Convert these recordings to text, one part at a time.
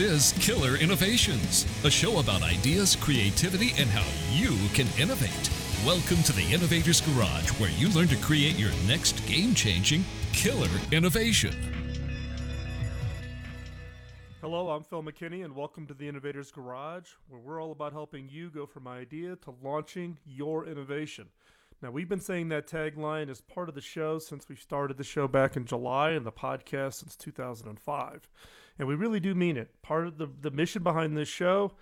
Is Killer Innovations, a show about ideas, creativity, and how you can innovate. Welcome to the Innovators Garage, where you learn to create your next game changing killer innovation. Hello, I'm Phil McKinney, and welcome to the Innovators Garage, where we're all about helping you go from idea to launching your innovation. Now, we've been saying that tagline as part of the show since we started the show back in July and the podcast since 2005. And we really do mean it. Part of the, the mission behind this show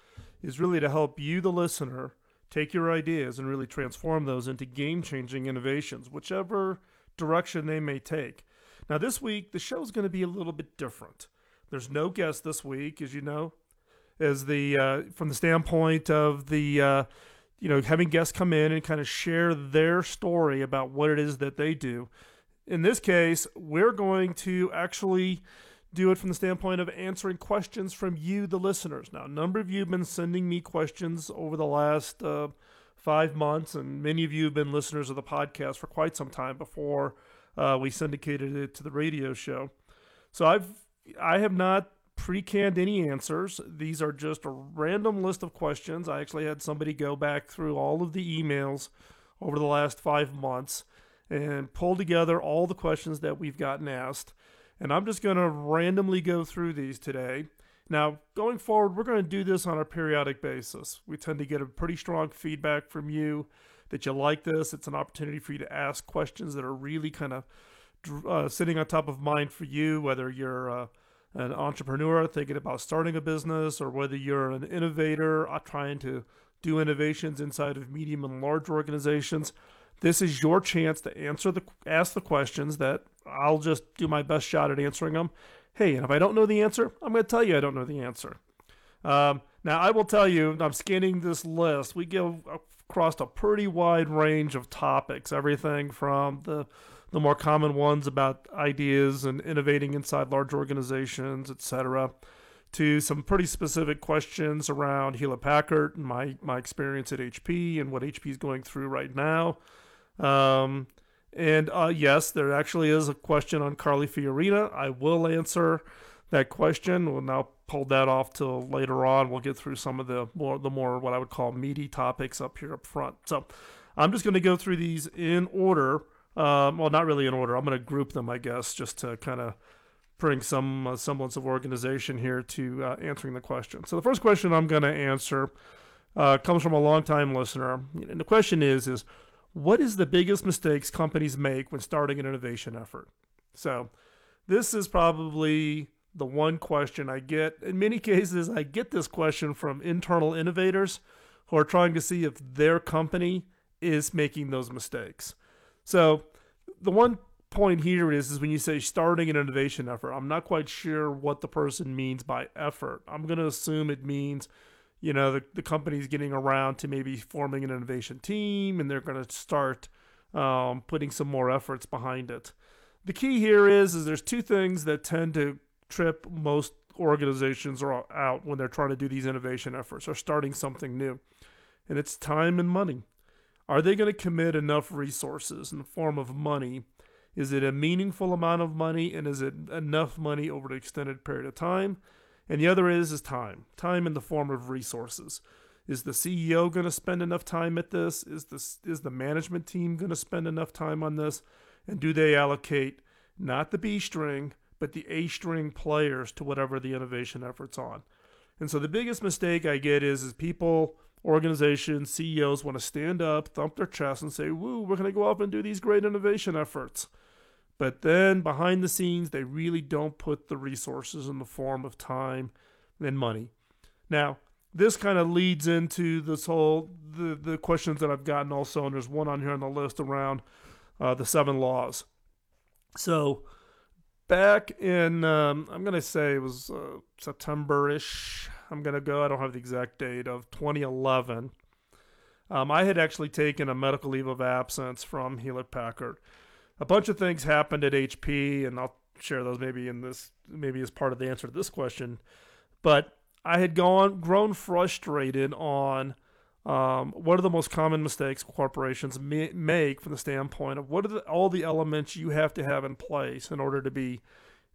is really to help you, the listener, take your ideas and really transform those into game changing innovations, whichever direction they may take. Now, this week, the show is going to be a little bit different. There's no guest this week, as you know, as the uh, from the standpoint of the uh, you know having guests come in and kind of share their story about what it is that they do. In this case, we're going to actually do it from the standpoint of answering questions from you, the listeners. Now, a number of you have been sending me questions over the last uh, five months, and many of you have been listeners of the podcast for quite some time before uh, we syndicated it to the radio show. So I've I have not pre-canned any answers. These are just a random list of questions. I actually had somebody go back through all of the emails over the last five months and pull together all the questions that we've gotten asked and I'm just going to randomly go through these today. Now, going forward, we're going to do this on a periodic basis. We tend to get a pretty strong feedback from you that you like this. It's an opportunity for you to ask questions that are really kind of uh, sitting on top of mind for you, whether you're uh, an entrepreneur thinking about starting a business or whether you're an innovator uh, trying to do innovations inside of medium and large organizations. This is your chance to answer the ask the questions that I'll just do my best shot at answering them. Hey, and if I don't know the answer, I'm going to tell you I don't know the answer. Um, now, I will tell you, I'm scanning this list. We go across a pretty wide range of topics, everything from the the more common ones about ideas and innovating inside large organizations, etc., to some pretty specific questions around Hewlett Packard and my my experience at HP and what HP is going through right now. Um, and uh, yes, there actually is a question on Carly Fiorina. I will answer that question. We'll now pull that off till later on. We'll get through some of the more the more what I would call meaty topics up here up front. So I'm just going to go through these in order. Um, well, not really in order. I'm going to group them, I guess, just to kind of bring some uh, semblance of organization here to uh, answering the question. So the first question I'm going to answer uh, comes from a longtime listener, and the question is: is what is the biggest mistakes companies make when starting an innovation effort? So, this is probably the one question I get. In many cases, I get this question from internal innovators who are trying to see if their company is making those mistakes. So, the one point here is, is when you say starting an innovation effort, I'm not quite sure what the person means by effort. I'm going to assume it means you know the, the company's getting around to maybe forming an innovation team and they're going to start um, putting some more efforts behind it. The key here is is there's two things that tend to trip most organizations out when they're trying to do these innovation efforts or starting something new and it's time and money. Are they going to commit enough resources in the form of money? Is it a meaningful amount of money and is it enough money over an extended period of time and the other is is time. Time in the form of resources. Is the CEO going to spend enough time at this? Is this is the management team going to spend enough time on this? And do they allocate not the B string, but the A string players to whatever the innovation effort's on? And so the biggest mistake I get is is people, organizations, CEOs want to stand up, thump their chest, and say, "Woo, we're going to go off and do these great innovation efforts." But then behind the scenes, they really don't put the resources in the form of time and money. Now, this kind of leads into this whole the the questions that I've gotten also, and there's one on here on the list around uh, the seven laws. So back in um, I'm gonna say it was uh, September-ish. I'm gonna go. I don't have the exact date of 2011. Um, I had actually taken a medical leave of absence from Hewlett Packard a bunch of things happened at HP, and I'll share those maybe in this, maybe as part of the answer to this question. But I had gone grown frustrated on um, what are the most common mistakes corporations make from the standpoint of what are the, all the elements you have to have in place in order to be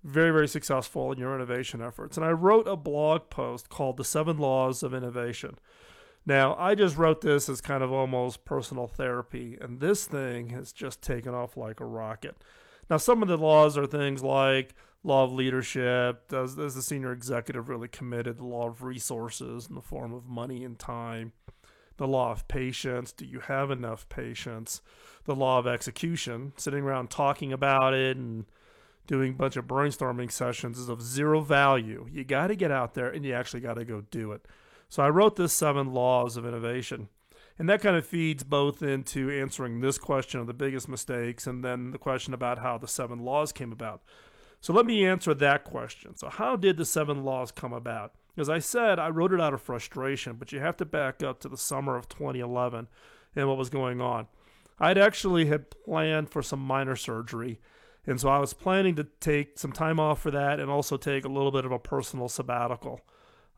very, very successful in your innovation efforts. And I wrote a blog post called The Seven Laws of Innovation. Now, I just wrote this as kind of almost personal therapy, and this thing has just taken off like a rocket. Now, some of the laws are things like law of leadership. Does, the senior executive really committed? The law of resources in the form of money and time. The law of patience. Do you have enough patience? The law of execution. Sitting around talking about it and doing a bunch of brainstorming sessions is of zero value. You got to get out there and you actually got to go do it. So I wrote this seven laws of innovation. And that kind of feeds both into answering this question of the biggest mistakes and then the question about how the seven laws came about. So let me answer that question. So, how did the seven laws come about? As I said, I wrote it out of frustration, but you have to back up to the summer of 2011 and what was going on. I'd actually had planned for some minor surgery, and so I was planning to take some time off for that and also take a little bit of a personal sabbatical.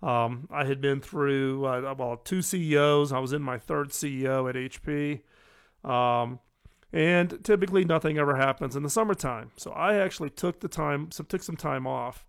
Um, I had been through uh, well two CEOs. I was in my third CEO at HP, um, and typically nothing ever happens in the summertime. So I actually took the time, some took some time off,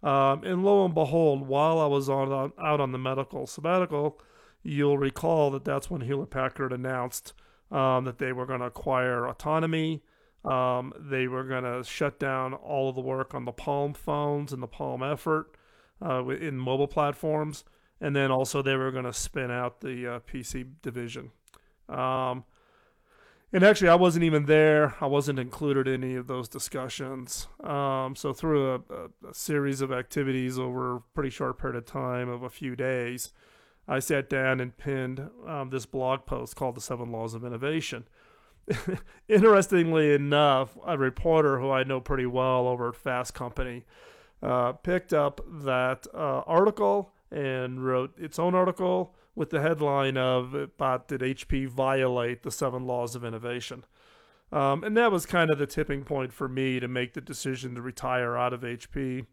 um, and lo and behold, while I was on, on out on the medical sabbatical, you'll recall that that's when Hewlett Packard announced um, that they were going to acquire Autonomy. Um, they were going to shut down all of the work on the Palm phones and the Palm effort uh, in mobile platforms, and then also they were going to spin out the uh, PC division. Um, and actually, I wasn't even there. I wasn't included in any of those discussions. Um, so through a, a, series of activities over a pretty short period of time of a few days, I sat down and pinned um, this blog post called "The Seven Laws of Innovation." Interestingly enough, a reporter who I know pretty well over at Fast Company uh, picked up that uh, article and wrote its own article with the headline of about did HP violate the seven laws of innovation. Um, and that was kind of the tipping point for me to make the decision to retire out of HP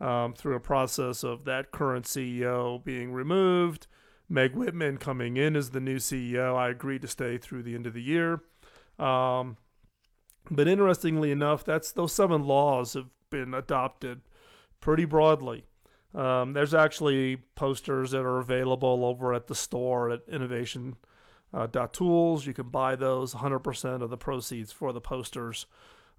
um, through a process of that current CEO being removed, Meg Whitman coming in as the new CEO. I agreed to stay through the end of the year. Um, but interestingly enough, that's those seven laws have been adopted pretty broadly. Um, there's actually posters that are available over at the store at innovation uh, tools. You can buy those. 100% of the proceeds for the posters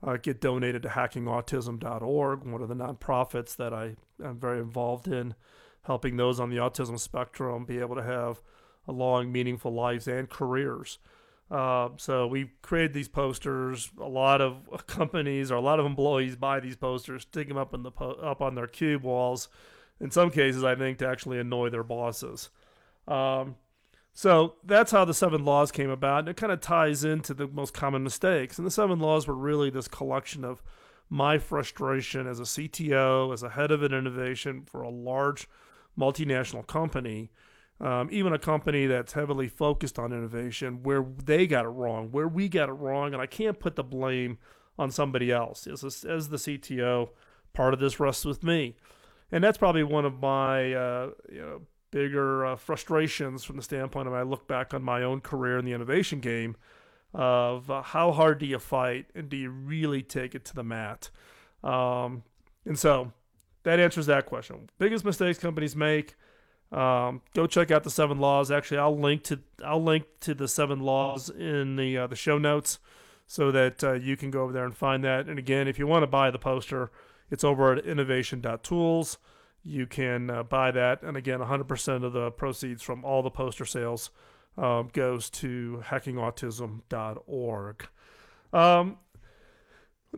uh, get donated to hackingautism.org, one of the nonprofits that I am very involved in, helping those on the autism spectrum be able to have a long, meaningful lives and careers. Uh, so we created these posters. A lot of companies or a lot of employees buy these posters, stick them up in the po- up on their cube walls. In some cases, I think to actually annoy their bosses. Um, so that's how the seven laws came about, and it kind of ties into the most common mistakes. And the seven laws were really this collection of my frustration as a CTO, as a head of an innovation for a large multinational company um, even a company that's heavily focused on innovation, where they got it wrong, where we got it wrong, and I can't put the blame on somebody else. As, as the CTO, part of this rests with me, and that's probably one of my uh, you know, bigger uh, frustrations from the standpoint of I look back on my own career in the innovation game of uh, how hard do you fight and do you really take it to the mat? Um, and so that answers that question. Biggest mistakes companies make um, go check out the seven laws. Actually, I'll link to I'll link to the seven laws in the uh, the show notes so that uh, you can go over there and find that. And again, if you want to buy the poster, it's over at innovation.tools. You can uh, buy that, and again, 100% of the proceeds from all the poster sales um, goes to hackingautism.org. Um,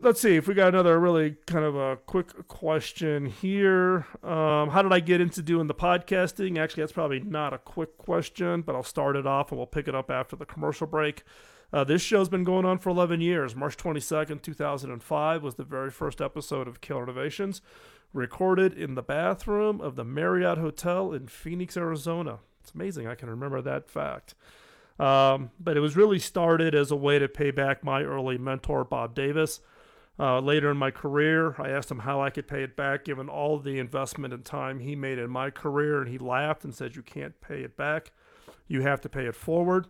let's see if we got another really kind of a quick question here. Um, how did I get into doing the podcasting? Actually, that's probably not a quick question, but I'll start it off and we'll pick it up after the commercial break. Uh, this show's been going on for 11 years. March 22nd, 2005 was the very first episode of Killer Innovations, recorded in the bathroom of the Marriott Hotel in Phoenix, Arizona. It's amazing I can remember that fact. Um, but it was really started as a way to pay back my early mentor, Bob Davis. Uh, later in my career, I asked him how I could pay it back given all the investment and time he made in my career, and he laughed and said, You can't pay it back. You have to pay it forward.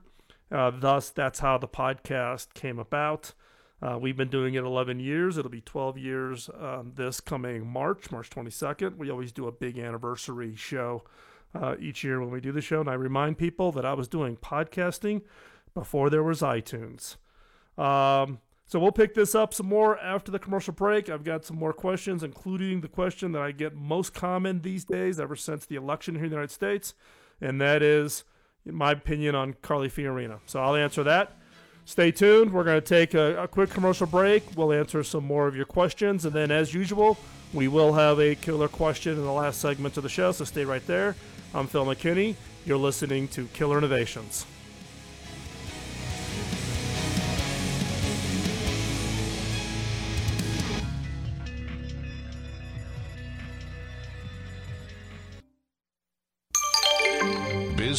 Uh, thus, that's how the podcast came about. Uh, we've been doing it 11 years. It'll be 12 years um, this coming March, March 22nd. We always do a big anniversary show uh, each year when we do the show. And I remind people that I was doing podcasting before there was iTunes. Um, so we'll pick this up some more after the commercial break. I've got some more questions, including the question that I get most common these days ever since the election here in the United States, and that is my opinion on Carly Fiorina. So I'll answer that. Stay tuned. We're going to take a, a, quick commercial break. We'll answer some more of your questions, and then, as usual, we will have a killer question in the last segment of the show. So stay right there. I'm Phil McKinney. You're listening to Killer Innovations.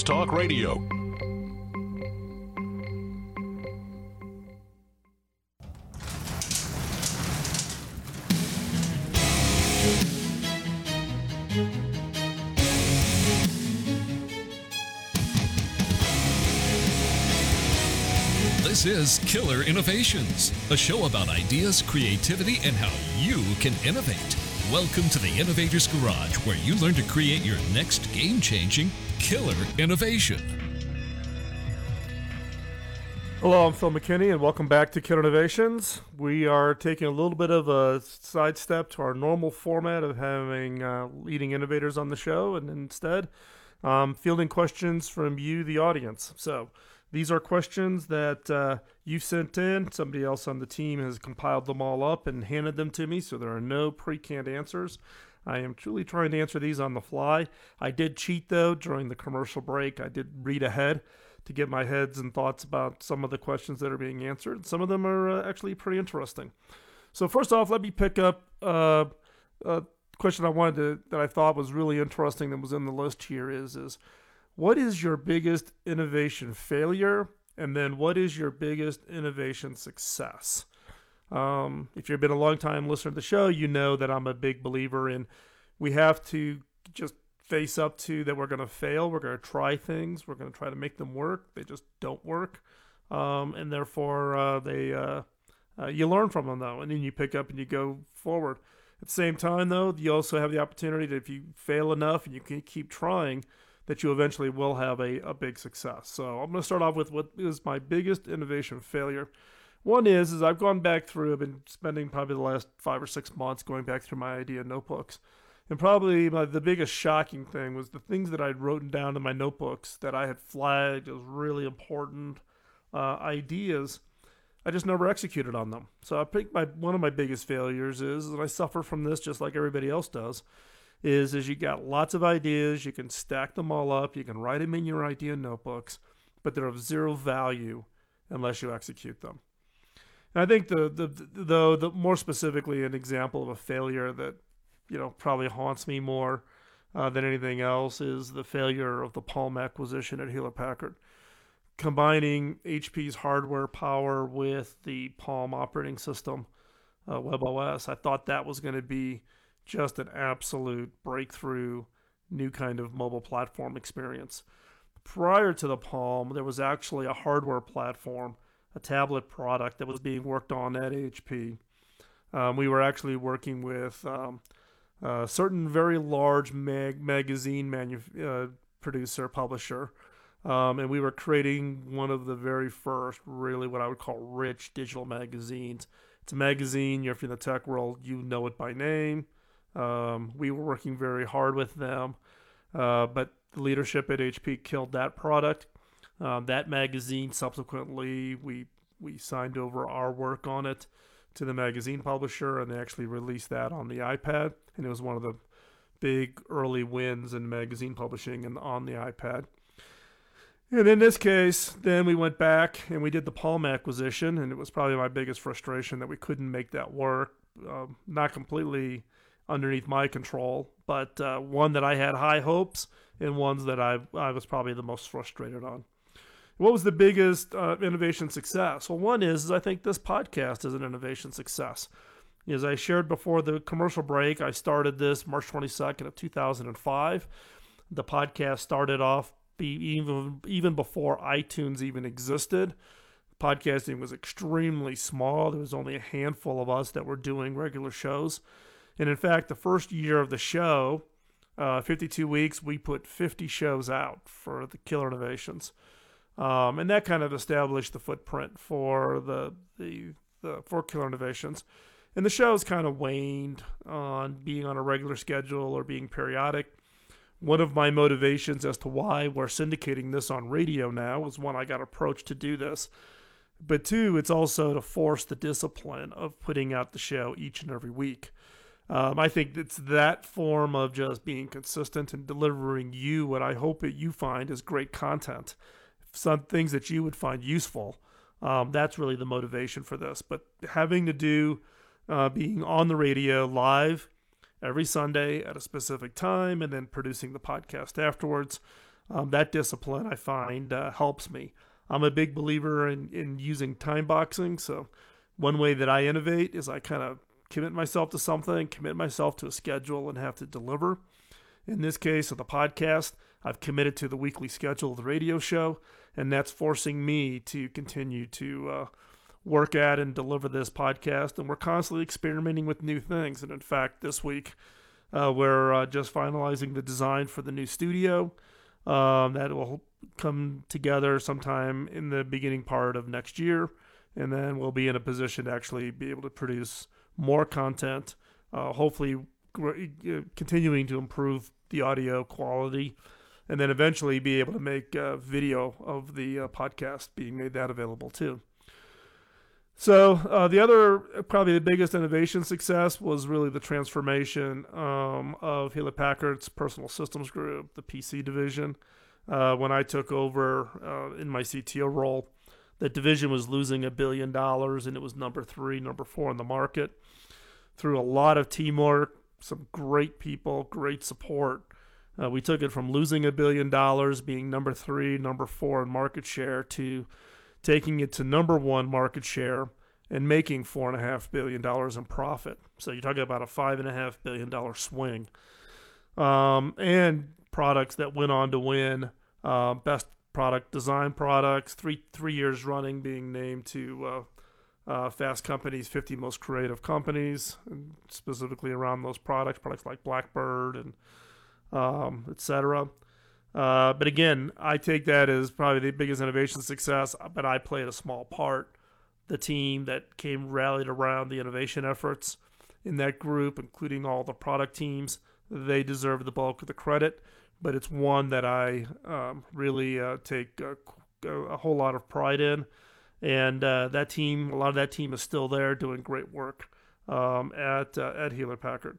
Talk Radio. This is Killer Innovations, a show about ideas, creativity, and how you can innovate. Welcome to the Innovators Garage, where you learn to create your next game changing killer innovation. Hello, I'm Phil McKinney, and welcome back to Killer Innovations. We are taking a little bit of a sidestep to our normal format of having uh, leading innovators on the show, and instead, um, fielding questions from you, the audience. So, these are questions that uh, you sent in. Somebody else on the team has compiled them all up and handed them to me, so there are no pre canned answers. I am truly trying to answer these on the fly. I did cheat though during the commercial break. I did read ahead to get my heads and thoughts about some of the questions that are being answered. Some of them are uh, actually pretty interesting. So first off, let me pick up uh, a question I wanted to that I thought was really interesting that was in the list here is is what is your biggest innovation failure and then what is your biggest innovation success? Um, if you've been a long time listener to the show, you know that I'm a big believer in we have to just face up to that we're going to fail. We're going to try things. We're going to try to make them work. They just don't work. Um, and therefore, uh, they uh, uh, you learn from them, though, and then you pick up and you go forward. At the same time, though, you also have the opportunity that if you fail enough and you can keep trying, that you eventually will have a, a big success. So I'm going to start off with what is my biggest innovation failure. One is is I've gone back through. I've been spending probably the last five or six months going back through my idea notebooks, and probably my, the biggest shocking thing was the things that I'd written down in my notebooks that I had flagged as really important uh, ideas. I just never executed on them. So I think my one of my biggest failures is, and I suffer from this just like everybody else does, is is you got lots of ideas, you can stack them all up, you can write them in your idea notebooks, but they're of zero value unless you execute them. And I think the the the, the more specifically an example of a failure that you know probably haunts me more uh, than anything else is the failure of the Palm acquisition at Hewlett Packard. Combining HP's hardware power with the Palm operating system, uh, WebOS, I thought that was going to be just an absolute breakthrough, new kind of mobile platform experience. Prior to the Palm, there was actually a hardware platform a tablet product that was being worked on at HP. Um, we were actually working with um, a certain very large mag- magazine manu- uh, producer, publisher, um, and we were creating one of the very first, really what I would call rich digital magazines. It's a magazine, if you're in the tech world, you know it by name. Um, we were working very hard with them, uh, but the leadership at HP killed that product. Um, that magazine subsequently we we signed over our work on it to the magazine publisher, and they actually released that on the iPad, and it was one of the big early wins in magazine publishing and on the iPad. And in this case, then we went back and we did the Palm acquisition, and it was probably my biggest frustration that we couldn't make that work. Um, not completely underneath my control, but uh, one that I had high hopes and ones that I I was probably the most frustrated on. What was the biggest uh, innovation success? Well, one is, is I think this podcast is an innovation success. As I shared before the commercial break, I started this March 22nd of 2005. The podcast started off even even before iTunes even existed. podcasting was extremely small. There was only a handful of us that were doing regular shows. And in fact, the first year of the show, uh, 52 weeks, we put 50 shows out for the Killer Innovations. Um, and that kind of established the footprint for the, the, the for Killer Innovations. And the show's kind of waned on being on a regular schedule or being periodic. One of my motivations as to why we're syndicating this on radio now was one I got approached to do this. But two, it's also to force the discipline of putting out the show each and every week. Um, I think it's that form of just being consistent and delivering you what I hope that you find is great content, some things that you would find useful. Um, that's really the motivation for this. But having to do uh, being on the radio live every Sunday at a specific time and then producing the podcast afterwards, um, that discipline I find uh, helps me. I'm a big believer in, in using time boxing. So, one way that I innovate is I kind of commit myself to something, commit myself to a schedule, and have to deliver. In this case of the podcast, I've committed to the weekly schedule of the radio show, and that's forcing me to continue to uh, work at and deliver this podcast. And we're constantly experimenting with new things. And in fact, this week, uh, we're uh, just finalizing the design for the new studio. Um, that will come together sometime in the beginning part of next year. And then we'll be in a position to actually be able to produce more content, uh, hopefully continuing to improve the audio quality, and then eventually be able to make uh, video of the uh, podcast, being made that available too. So uh, the other, probably the biggest innovation success was really the transformation um, of Hewlett Packard's Personal Systems Group, the PC division. Uh, when I took over in my CTO role, that division was losing a billion dollars and it was number three, number four in the market. Through a lot of teamwork, some great people, great support. Uh, we took it from losing a billion dollars, being number three, number four in market share, to taking it to number one market share and making four and a half billion dollars in profit. So you're talking about a five and a half billion dollar swing. Um, and products that went on to win uh, best product design products. Three three years running, being named to uh, uh, Fast Company's 50 most creative companies, specifically around those products, products like Blackbird and um, etc. Uh, but again, I take that as probably the biggest innovation success. But I played a small part. The team that came rallied around the innovation efforts in that group, including all the product teams, they deserve the bulk of the credit but it's one that I um, really uh, take a, a, whole lot of pride in. And uh, that team, a lot of that team is still there doing great work um, at uh, at Hewlett Packard.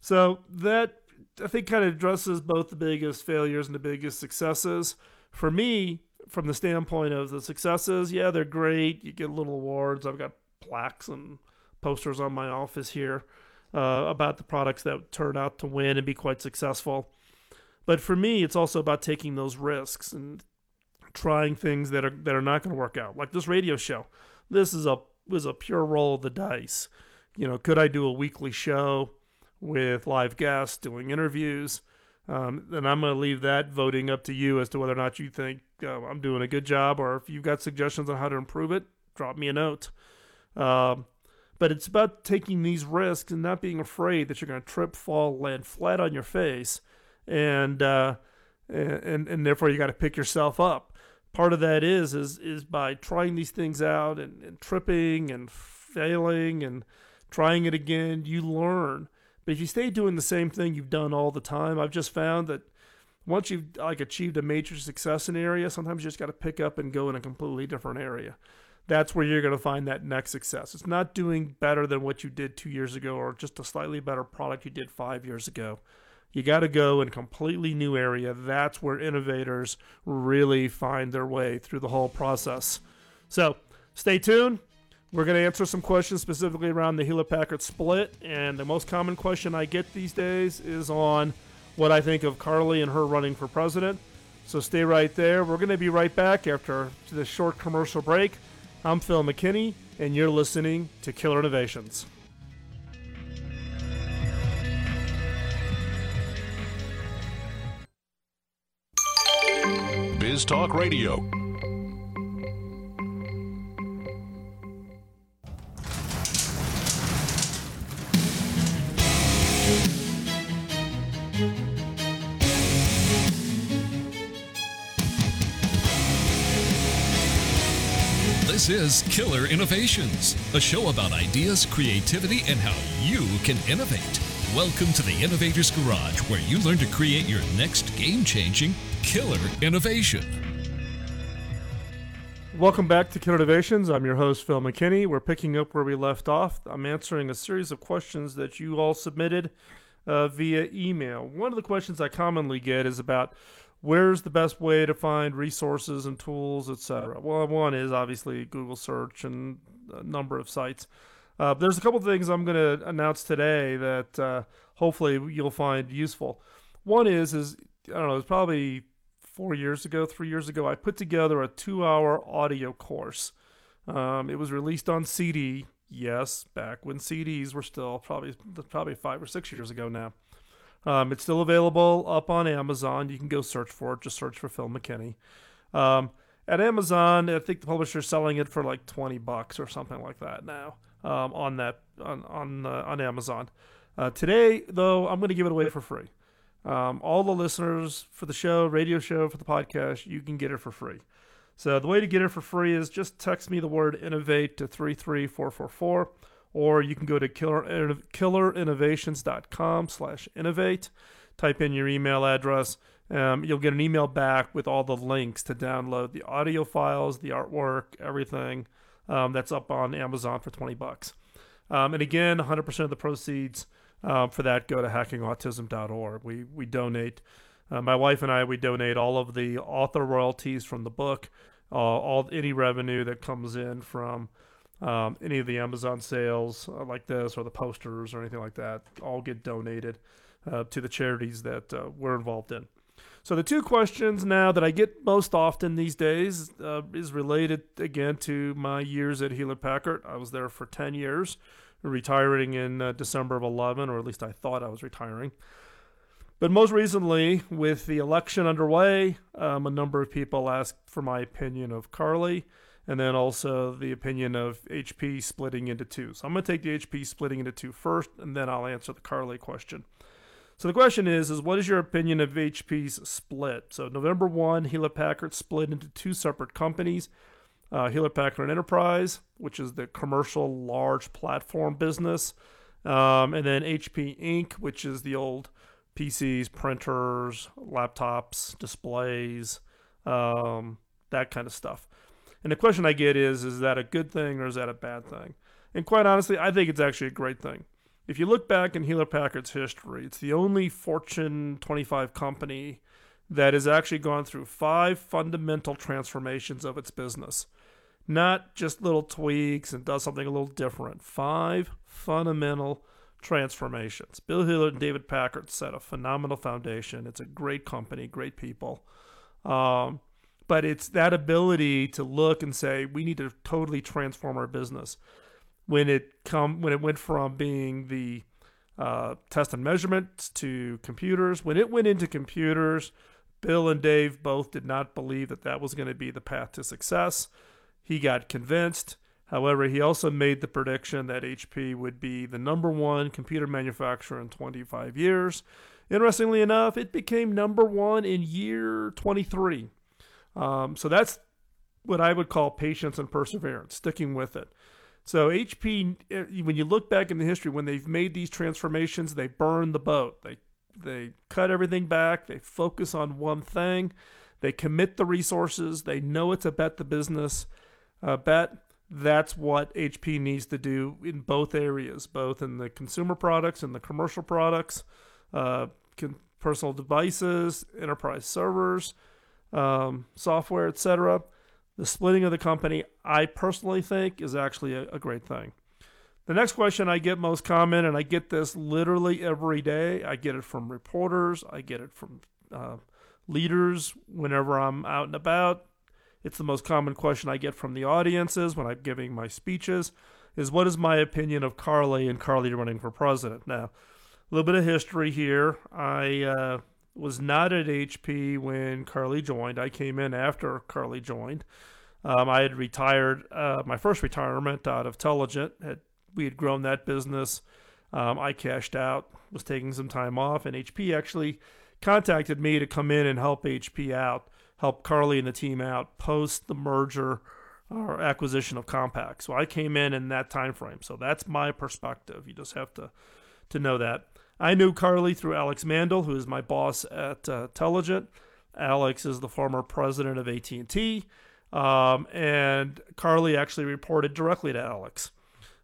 So that I think kind of addresses both the biggest failures and the biggest successes. For me, from the standpoint of the successes, yeah, they're great. You get little awards. I've got plaques and posters on my office here uh, about the products that turn out to win and be quite successful. But for me, it's also about taking those risks and trying things that are that are not going to work out. Like this radio show, this is a was a pure roll of the dice. You know, could I do a weekly show with live guests doing interviews? Um, and I'm going to leave that voting up to you as to whether or not you think uh, I'm doing a good job, or if you've got suggestions on how to improve it, drop me a note. Um, but it's about taking these risks and not being afraid that you're going to trip, fall, land flat on your face, and uh, and and therefore you got to pick yourself up. Part of that is is is by trying these things out and, and tripping and failing and trying it again, you learn. But if you stay doing the same thing you've done all the time, I've just found that once you've like achieved a major success in an area, sometimes you just got to pick up and go in a completely different area. That's where you're going to find that next success. It's not doing better than what you did two years ago or just a slightly better product you did five years ago. You got to go in a completely new area. That's where innovators really find their way through the whole process. So stay tuned. We're going to answer some questions specifically around the Hewlett Packard split. And the most common question I get these days is on what I think of Carly and her running for president. So stay right there. We're going to be right back after this short commercial break. I'm Phil McKinney, and you're listening to Killer Innovations. Biz Talk Radio. Is Killer Innovations, a show about ideas, creativity, and how you can innovate. Welcome to the Innovators Garage, where you learn to create your next game changing killer innovation. Welcome back to Killer Innovations. I'm your host, Phil McKinney. We're picking up where we left off. I'm answering a series of questions that you all submitted uh, via email. One of the questions I commonly get is about where's the best way to find resources and tools, etc. Well, one is obviously Google search and a number of sites. Uh, there's a couple things I'm going to announce today that uh, hopefully you'll find useful. One is is I don't know, it's probably four years ago, three years ago, I put together a two hour audio course. Um, it was released on CD, yes, back when CDs were still probably probably five or six years ago now. Um, it's still available up on Amazon. You can go search for it. Just search for Phil McKinney. Um, at Amazon, I think the publisher's selling it for like twenty bucks or something like that now um, on that on on uh, on Amazon. Uh, today, though, I'm going to give it away for free. Um, all the listeners for the show, radio show, for the podcast, you can get it for free. So the way to get it for free is just text me the word innovate to 33444 or you can go to killer, killerinnovations.com slash innovate type in your email address um, you'll get an email back with all the links to download the audio files the artwork everything um, that's up on amazon for 20 bucks um, and again 100% of the proceeds um, for that, go to hackingautism.org. We we donate. Uh, my wife and I we donate all of the author royalties from the book, uh, all any revenue that comes in from um, any of the Amazon sales uh, like this or the posters or anything like that, all get donated uh, to the charities that uh, we're involved in. So the two questions now that I get most often these days uh, is related again to my years at Hewlett Packard. I was there for 10 years retiring in uh, December of 11, or at least I thought I was retiring. But most recently, with the election underway, um, a number of people asked for my opinion of Carly, and then also the opinion of HP splitting into two. So I'm going to take the HP splitting into two first, and then I'll answer the Carly question. So the question is, is what is your opinion of HP's split? So November 1, Hewlett Packard split into two separate companies uh, Hewlett Packard Enterprise, which is the commercial large platform business, um, and then HP Inc., which is the old PCs, printers, laptops, displays, um, that kind of stuff. And the question I get is, is that a good thing or is that a bad thing? And quite honestly, I think it's actually a great thing. If you look back in Hewlett Packard's history, it's the only Fortune 25 company that has actually gone through five fundamental transformations of its business not just little tweaks and does something a little different. Five fundamental transformations. Bill Hewlett and David Packard set a phenomenal foundation. It's a great company, great people. Um, but it's that ability to look and say we need to totally transform our business. When it come when it went from being the uh, test and measurements to computers, when it went into computers, Bill and Dave both did not believe that that was going to be the path to success. He got convinced. However, he also made the prediction that HP would be the number one computer manufacturer in 25 years. Interestingly enough, it became number one in year 23. Um, so that's what I would call patience and perseverance, sticking with it. So HP, eh, when you look back in the history, when they've made these transformations, they burn the boat. They they cut everything back. They focus on one thing. They commit the resources. They know it's a bet the business uh, bet. That's what HP needs to do in both areas, both in the consumer products and the commercial products, uh, personal devices, enterprise servers, um, software, etc. The splitting of the company, I personally think, is actually a, a great thing. The next question I get most common, and I get this literally every day. I get it from reporters. I get it from uh, leaders whenever I'm out and about. It's the most common question I get from the audiences when I'm giving my speeches is what is my opinion of Carly and Carly running for president? Now, a little bit of history here. I uh, was not at HP when Carly joined. I came in after Carly joined. Um, I had retired, uh, my first retirement out of Teligent. Had, we had grown that business. Um, I cashed out, was taking some time off, and HP actually contacted me to come in and help HP out help Carly and the team out post the merger or acquisition of Compaq. So I came in in that time frame. So that's my perspective. You just have to to know that. I knew Carly through Alex Mandl, who is my boss at uh. Alex is the former president of AT&T, um, and Carly actually reported directly to Alex.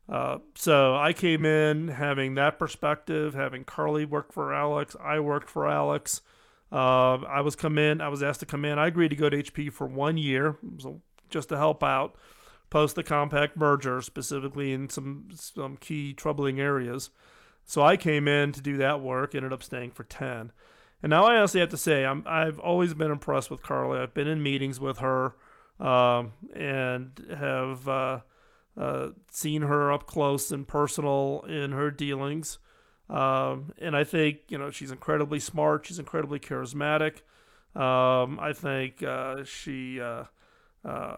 Uh, so I came in having that perspective, having Carly work for Alex. I worked for Alex. Uh, I was come in. I was asked to come in. I agreed to go to HP for one year, so just to help out post the Compaq merger, specifically in some some key troubling areas. So I came in to do that work. Ended up staying for ten. And now I honestly have to say, I'm, I've always been impressed with Carly. I've been in meetings with her um, and have uh, uh, seen her up close and personal in her dealings. Um, and I think, you know, she's incredibly smart. She's incredibly charismatic. Um, I think uh, she, uh, uh,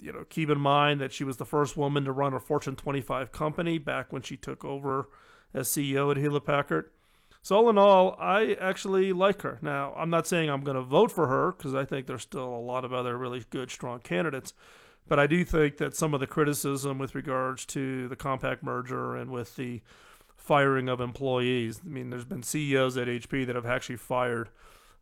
you know, keep in mind that she was the first woman to run a Fortune 25 company back when she took over as CEO at Hewlett Packard. So all in all, I actually like her. Now, I'm not saying I'm going to vote for her because I think there's still a lot of other really good, strong candidates. But I do think that some of the criticism with regards to the Compaq merger and with the firing of employees, I mean, there's been CEOs at HP that have actually fired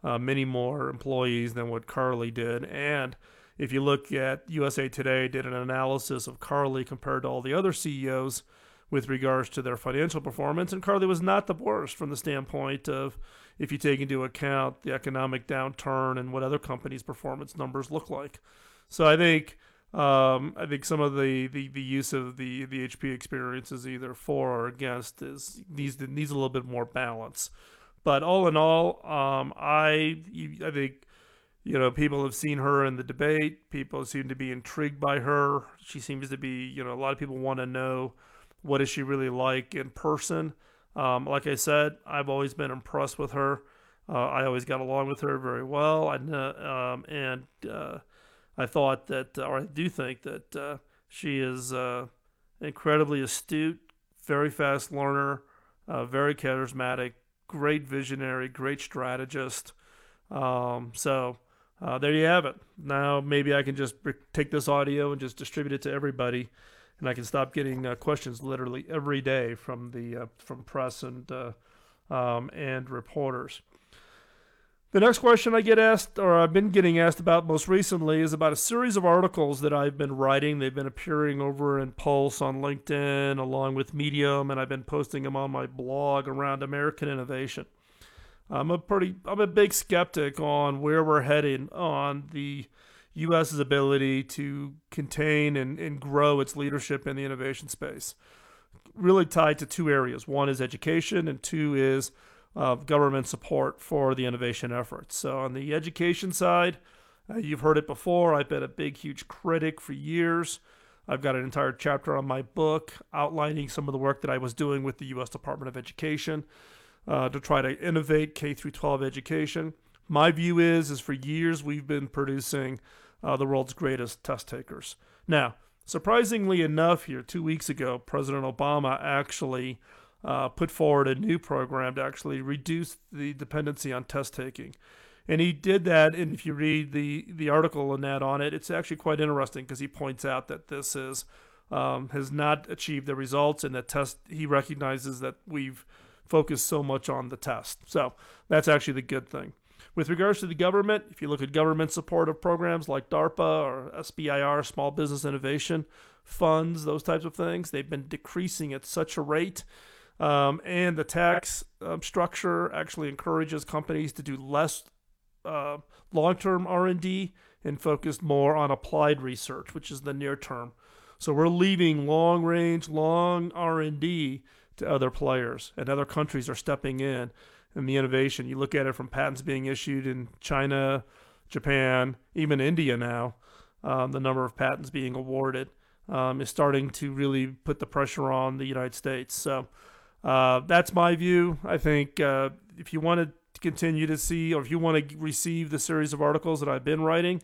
uh, many more employees than what Carly did. And if you look at USA Today, did an analysis of Carly compared to all the other CEOs with regards to their financial performance. And Carly was not the worst from the standpoint of if you take into account the economic downturn and what other companies' performance numbers look like. So I think um, I think some of the, the, the use of the, the HP experience is either for or against is needs needs a little bit more balance. But all in all, um, I I think you know people have seen her in the debate. People seem to be intrigued by her. She seems to be you know a lot of people want to know what is she really like in person. Um, like I said, I've always been impressed with her. Uh, I always got along with her very well. I um, and uh, I thought that, or I do think that uh, she is uh, incredibly astute, very fast learner, uh, very charismatic, great visionary, great strategist. Um, so uh, there you have it. Now maybe I can just take this audio and just distribute it to everybody and I can stop getting uh, questions literally every day from the uh, from press and uh, um, and reporters. The next question I get asked, or I've been getting asked about most recently, is about a series of articles that I've been writing. They've been appearing over in Pulse on LinkedIn, along with Medium, and I've been posting them on my blog around American innovation. I'm a pretty, I'm a big skeptic on where we're heading on the U.S.'s ability to contain and, and grow its leadership in the innovation space. Really tied to two areas. One is education, and two is uh, government support for the innovation efforts. So, on the education side, uh, you've heard it before. I've been a big, huge critic for years. I've got an entire chapter on my book outlining some of the work that I was doing with the U.S. Department of Education uh, to try to innovate K through 12 education. My view is, is for years we've been producing uh, the world's greatest test takers. Now, surprisingly enough, here two weeks ago, President Obama actually uh, put forward a new program to actually reduce the dependency on test taking. And he did that, and if you read the, the article and that on it, it's actually quite interesting because he points out that this is um, has not achieved the results, and that test he recognizes that we've focused so much on the test. So that's actually the good thing. With regards to the government, if you look at government support of programs like DARPA or SBIR, Small Business Innovation Funds, those types of things, they've been decreasing at such a rate. Um, and the tax um, structure actually encourages companies to do less uh, long-term R&D and focus more on applied research, which is the near term. So we're leaving long-range, long R&D to other players, and other countries are stepping in and the innovation. You look at it from patents being issued in China, Japan, even India now. Um, the number of patents being awarded um, is starting to really put the pressure on the United States. So uh, that's my view. I think uh, if you want to continue to see, or if you want to receive the series of articles that I've been writing,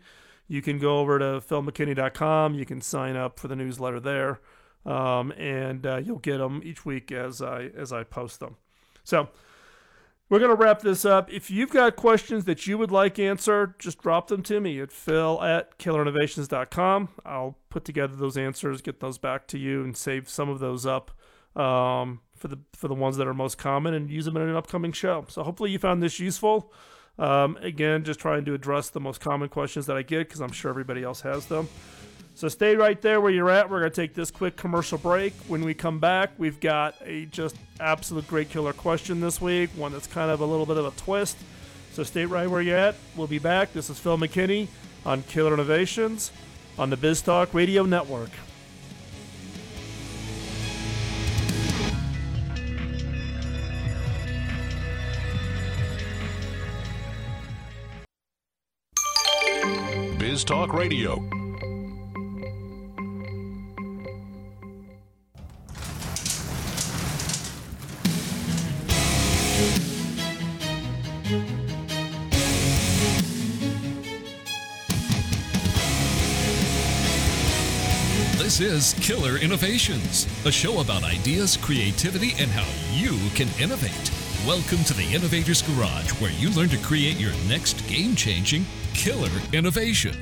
you can go over to philmckinney.com. You can sign up for the newsletter there, um, and uh, you'll get them each week as I as I post them. So we're going to wrap this up. If you've got questions that you would like answered, just drop them to me at phil at killerinnovations.com. I'll put together those answers, get those back to you, and save some of those up um, for the for the ones that are most common and use them in an upcoming show. So hopefully you found this useful. Um, again, just trying to address the most common questions that I get because I'm sure everybody else has them. So stay right there where you're at. We're going to take this quick commercial break. When we come back, we've got a just absolute great killer question this week, one that's kind of a little bit of a twist. So stay right where you're at. We'll be back. This is Phil McKinney on Killer Innovations on the BizTalk Radio Network. BizTalk Radio. This is Killer Innovations, a show about ideas, creativity, and how you can innovate. Welcome to the Innovator's Garage, where you learn to create your next game changing killer innovation.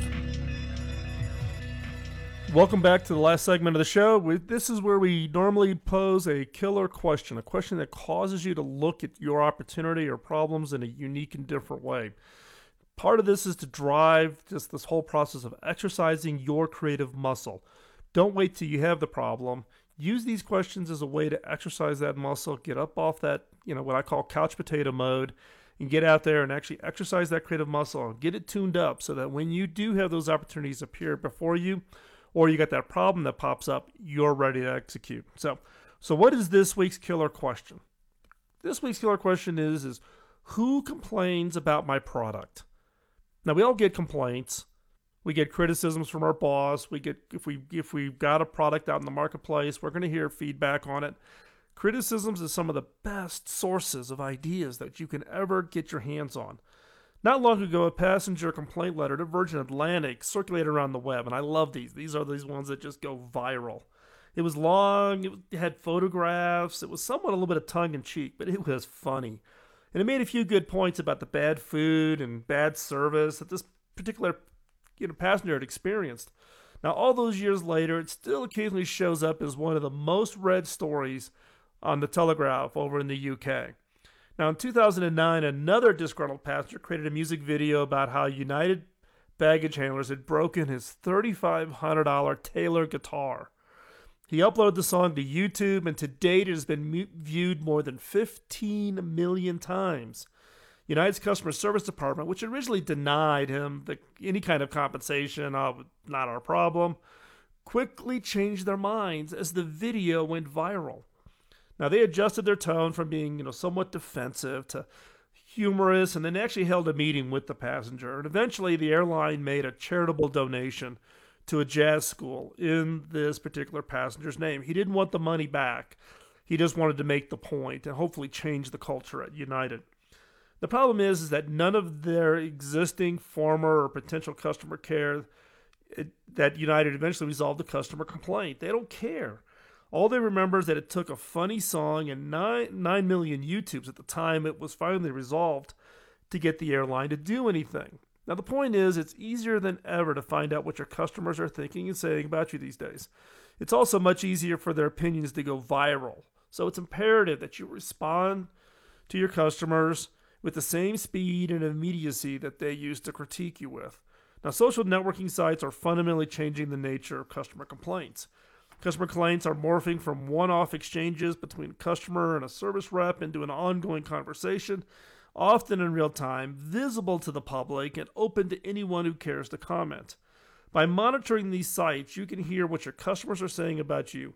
Welcome back to the last segment of the show. This is where we normally pose a killer question, a question that causes you to look at your opportunity or problems in a unique and different way. Part of this is to drive just this whole process of exercising your creative muscle. Don't wait till you have the problem. Use these questions as a way to exercise that muscle, get up off that, you know, what I call couch potato mode, and get out there and actually exercise that creative muscle and get it tuned up so that when you do have those opportunities appear before you, or you got that problem that pops up, you're ready to execute. So, so what is this week's killer question? This week's killer question is is who complains about my product? Now we all get complaints. We get criticisms from our boss. We get if we if we've got a product out in the marketplace, we're going to hear feedback on it. Criticisms is some of the best sources of ideas that you can ever get your hands on. Not long ago, a passenger complaint letter to Virgin Atlantic circulated around the web, and I love these. These are these ones that just go viral. It was long, it had photographs, it was somewhat a little bit of tongue in cheek, but it was funny. And it made a few good points about the bad food and bad service that this particular you know, passenger had experienced. Now, all those years later, it still occasionally shows up as one of the most read stories on the Telegraph over in the UK. Now, in 2009, another disgruntled passenger created a music video about how United baggage handlers had broken his $3,500 Taylor guitar. He uploaded the song to YouTube, and to date, it has been viewed more than 15 million times. United's customer service department, which originally denied him the, any kind of compensation, uh, not our problem, quickly changed their minds as the video went viral. Now they adjusted their tone from being, you know, somewhat defensive to humorous, and then actually held a meeting with the passenger. And eventually, the airline made a charitable donation to a jazz school in this particular passenger's name. He didn't want the money back. He just wanted to make the point and hopefully change the culture at United. The problem is, is that none of their existing former or potential customer care it, that United eventually resolved the customer complaint. They don't care. All they remember is that it took a funny song and 9, 9 million YouTubes at the time it was finally resolved to get the airline to do anything. Now, the point is, it's easier than ever to find out what your customers are thinking and saying about you these days. It's also much easier for their opinions to go viral. So it's imperative that you respond to your customers with the same speed and immediacy that they used to critique you with. Now, social networking sites are fundamentally changing the nature of customer complaints. Customer complaints are morphing from one off exchanges between a customer and a service rep into an ongoing conversation, often in real time, visible to the public, and open to anyone who cares to comment. By monitoring these sites, you can hear what your customers are saying about you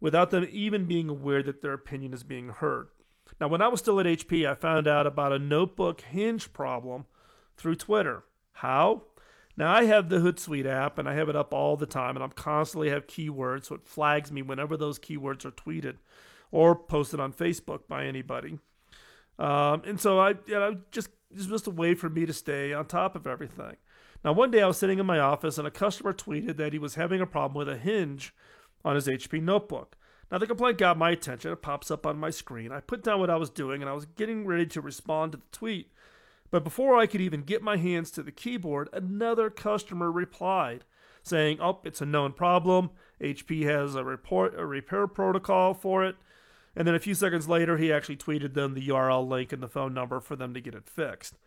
without them even being aware that their opinion is being heard. Now, when I was still at HP, I found out about a notebook hinge problem through Twitter. How? Now I have the Hootsuite app and I have it up all the time and I'm constantly have keywords so it flags me whenever those keywords are tweeted or posted on Facebook by anybody. Um, and so I, you know, just it's just a way for me to stay on top of everything. Now one day I was sitting in my office and a customer tweeted that he was having a problem with a hinge on his HP notebook. Now, the complaint got my attention. It pops up on my screen. I put down what I was doing and I was getting ready to respond to the tweet. But before I could even get my hands to the keyboard, another customer replied saying, Oh, it's a known problem. HP has a report a repair protocol for it. And then a few seconds later, he actually tweeted them the URL link and the phone number for them to get it fixed.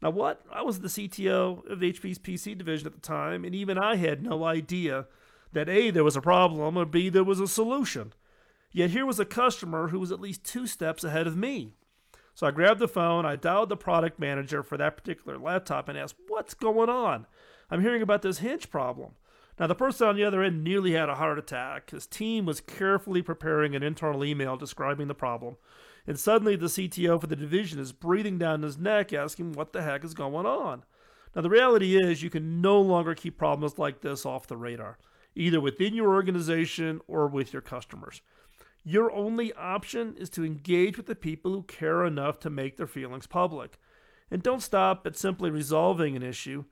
Now, what? I was the CTO of HP's PC division at the time, and even I had no idea that A, there was a problem, or B, there was a solution. Yet here was a customer who was at least two steps ahead of me. So I grabbed the phone, I dialed the product manager for that particular laptop, and asked, What's going on? I'm hearing about this hinge problem. Now, the person on the other end nearly had a heart attack. His team was carefully preparing an internal email describing the problem. And suddenly, the CTO for the division is breathing down his neck, asking what the heck is going on. Now, the reality is, you can no longer keep problems like this off the radar, either within your organization or with your customers. Your only option is to engage with the people who care enough to make their feelings public. And don't stop at simply resolving an issue.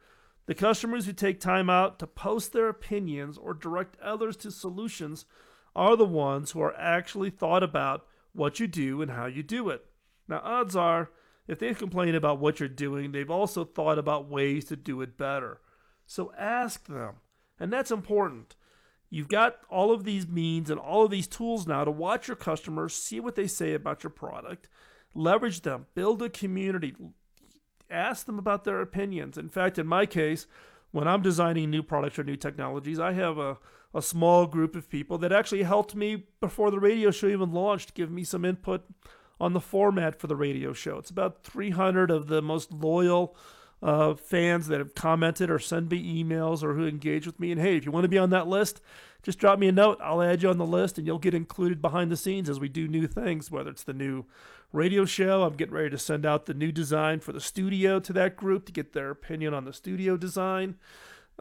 The customers who take time out to post their opinions or direct others to solutions are the ones who are actually thought about what you do and how you do it. Now, odds are, if they complain about what you're doing, they've also thought about ways to do it better. So ask them. And that's important. You've got all of these means and all of these tools now to watch your customers, see what they say about your product, leverage them, build a community, ask them about their opinions. In fact, in my case, when I'm designing new products or new technologies, I have a, a small group of people that actually helped me before the radio show even launched, give me some input on the format for the radio show. It's about 300 of the most loyal uh, fans that have commented or send me emails or who engage with me. And hey, if you want to be on that list, just drop me a note. I'll add you on the list and you'll get included behind the scenes as we do new things, whether it's the new radio show. I'm getting ready to send out the new design for the studio to that group to get their opinion on the studio design.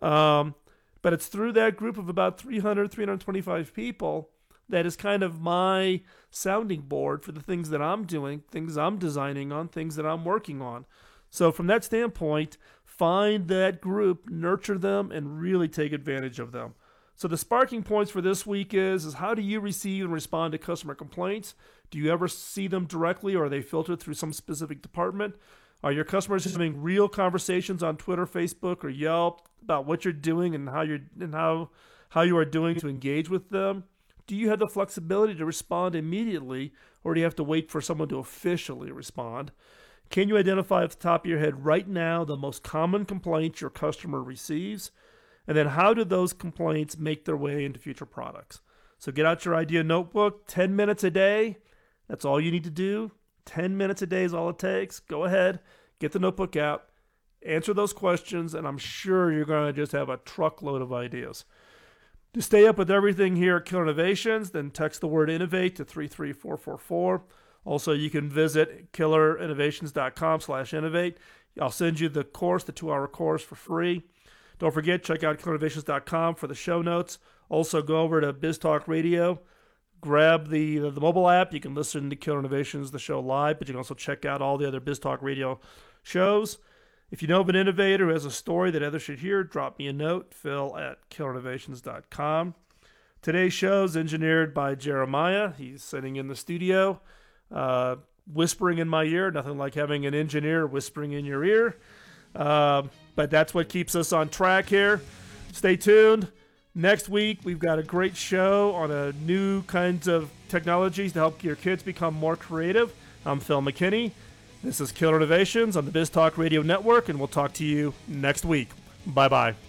Um, but it's through that group of about 300, 325 people that is kind of my sounding board for the things that I'm doing, things I'm designing on, things that I'm working on. So, from that standpoint, find that group, nurture them, and really take advantage of them. So the sparking points for this week is, is how do you receive and respond to customer complaints? Do you ever see them directly or are they filtered through some specific department? Are your customers having real conversations on Twitter, Facebook, or Yelp about what you're doing and how you're and how how you are doing to engage with them? Do you have the flexibility to respond immediately or do you have to wait for someone to officially respond? Can you identify at the top of your head right now the most common complaints your customer receives? And then how do those complaints make their way into future products? So get out your idea notebook, 10 minutes a day. That's all you need to do. 10 minutes a day is all it takes. Go ahead, get the notebook out, answer those questions, and I'm sure you're going to just have a truckload of ideas. To stay up with everything here at Killer Innovations, then text the word innovate to 33444. Also, you can visit killerinnovations.com slash innovate. I'll send you the course, the two hour course for free. Don't forget, check out killerinnovations.com for the show notes. Also, go over to BizTalk Radio, grab the, the, the mobile app. You can listen to Killer Innovations, the show live, but you can also check out all the other BizTalk Radio shows. If you know of an innovator who has a story that others should hear, drop me a note, phil at killerinnovations.com. Today's show is engineered by Jeremiah. He's sitting in the studio, uh, whispering in my ear. Nothing like having an engineer whispering in your ear. Uh, but that's what keeps us on track here. Stay tuned. Next week, we've got a great show on a new kinds of technologies to help your kids become more creative. I'm Phil McKinney. This is Killer Innovations on the Biz Talk Radio Network, and we'll talk to you next week. Bye bye.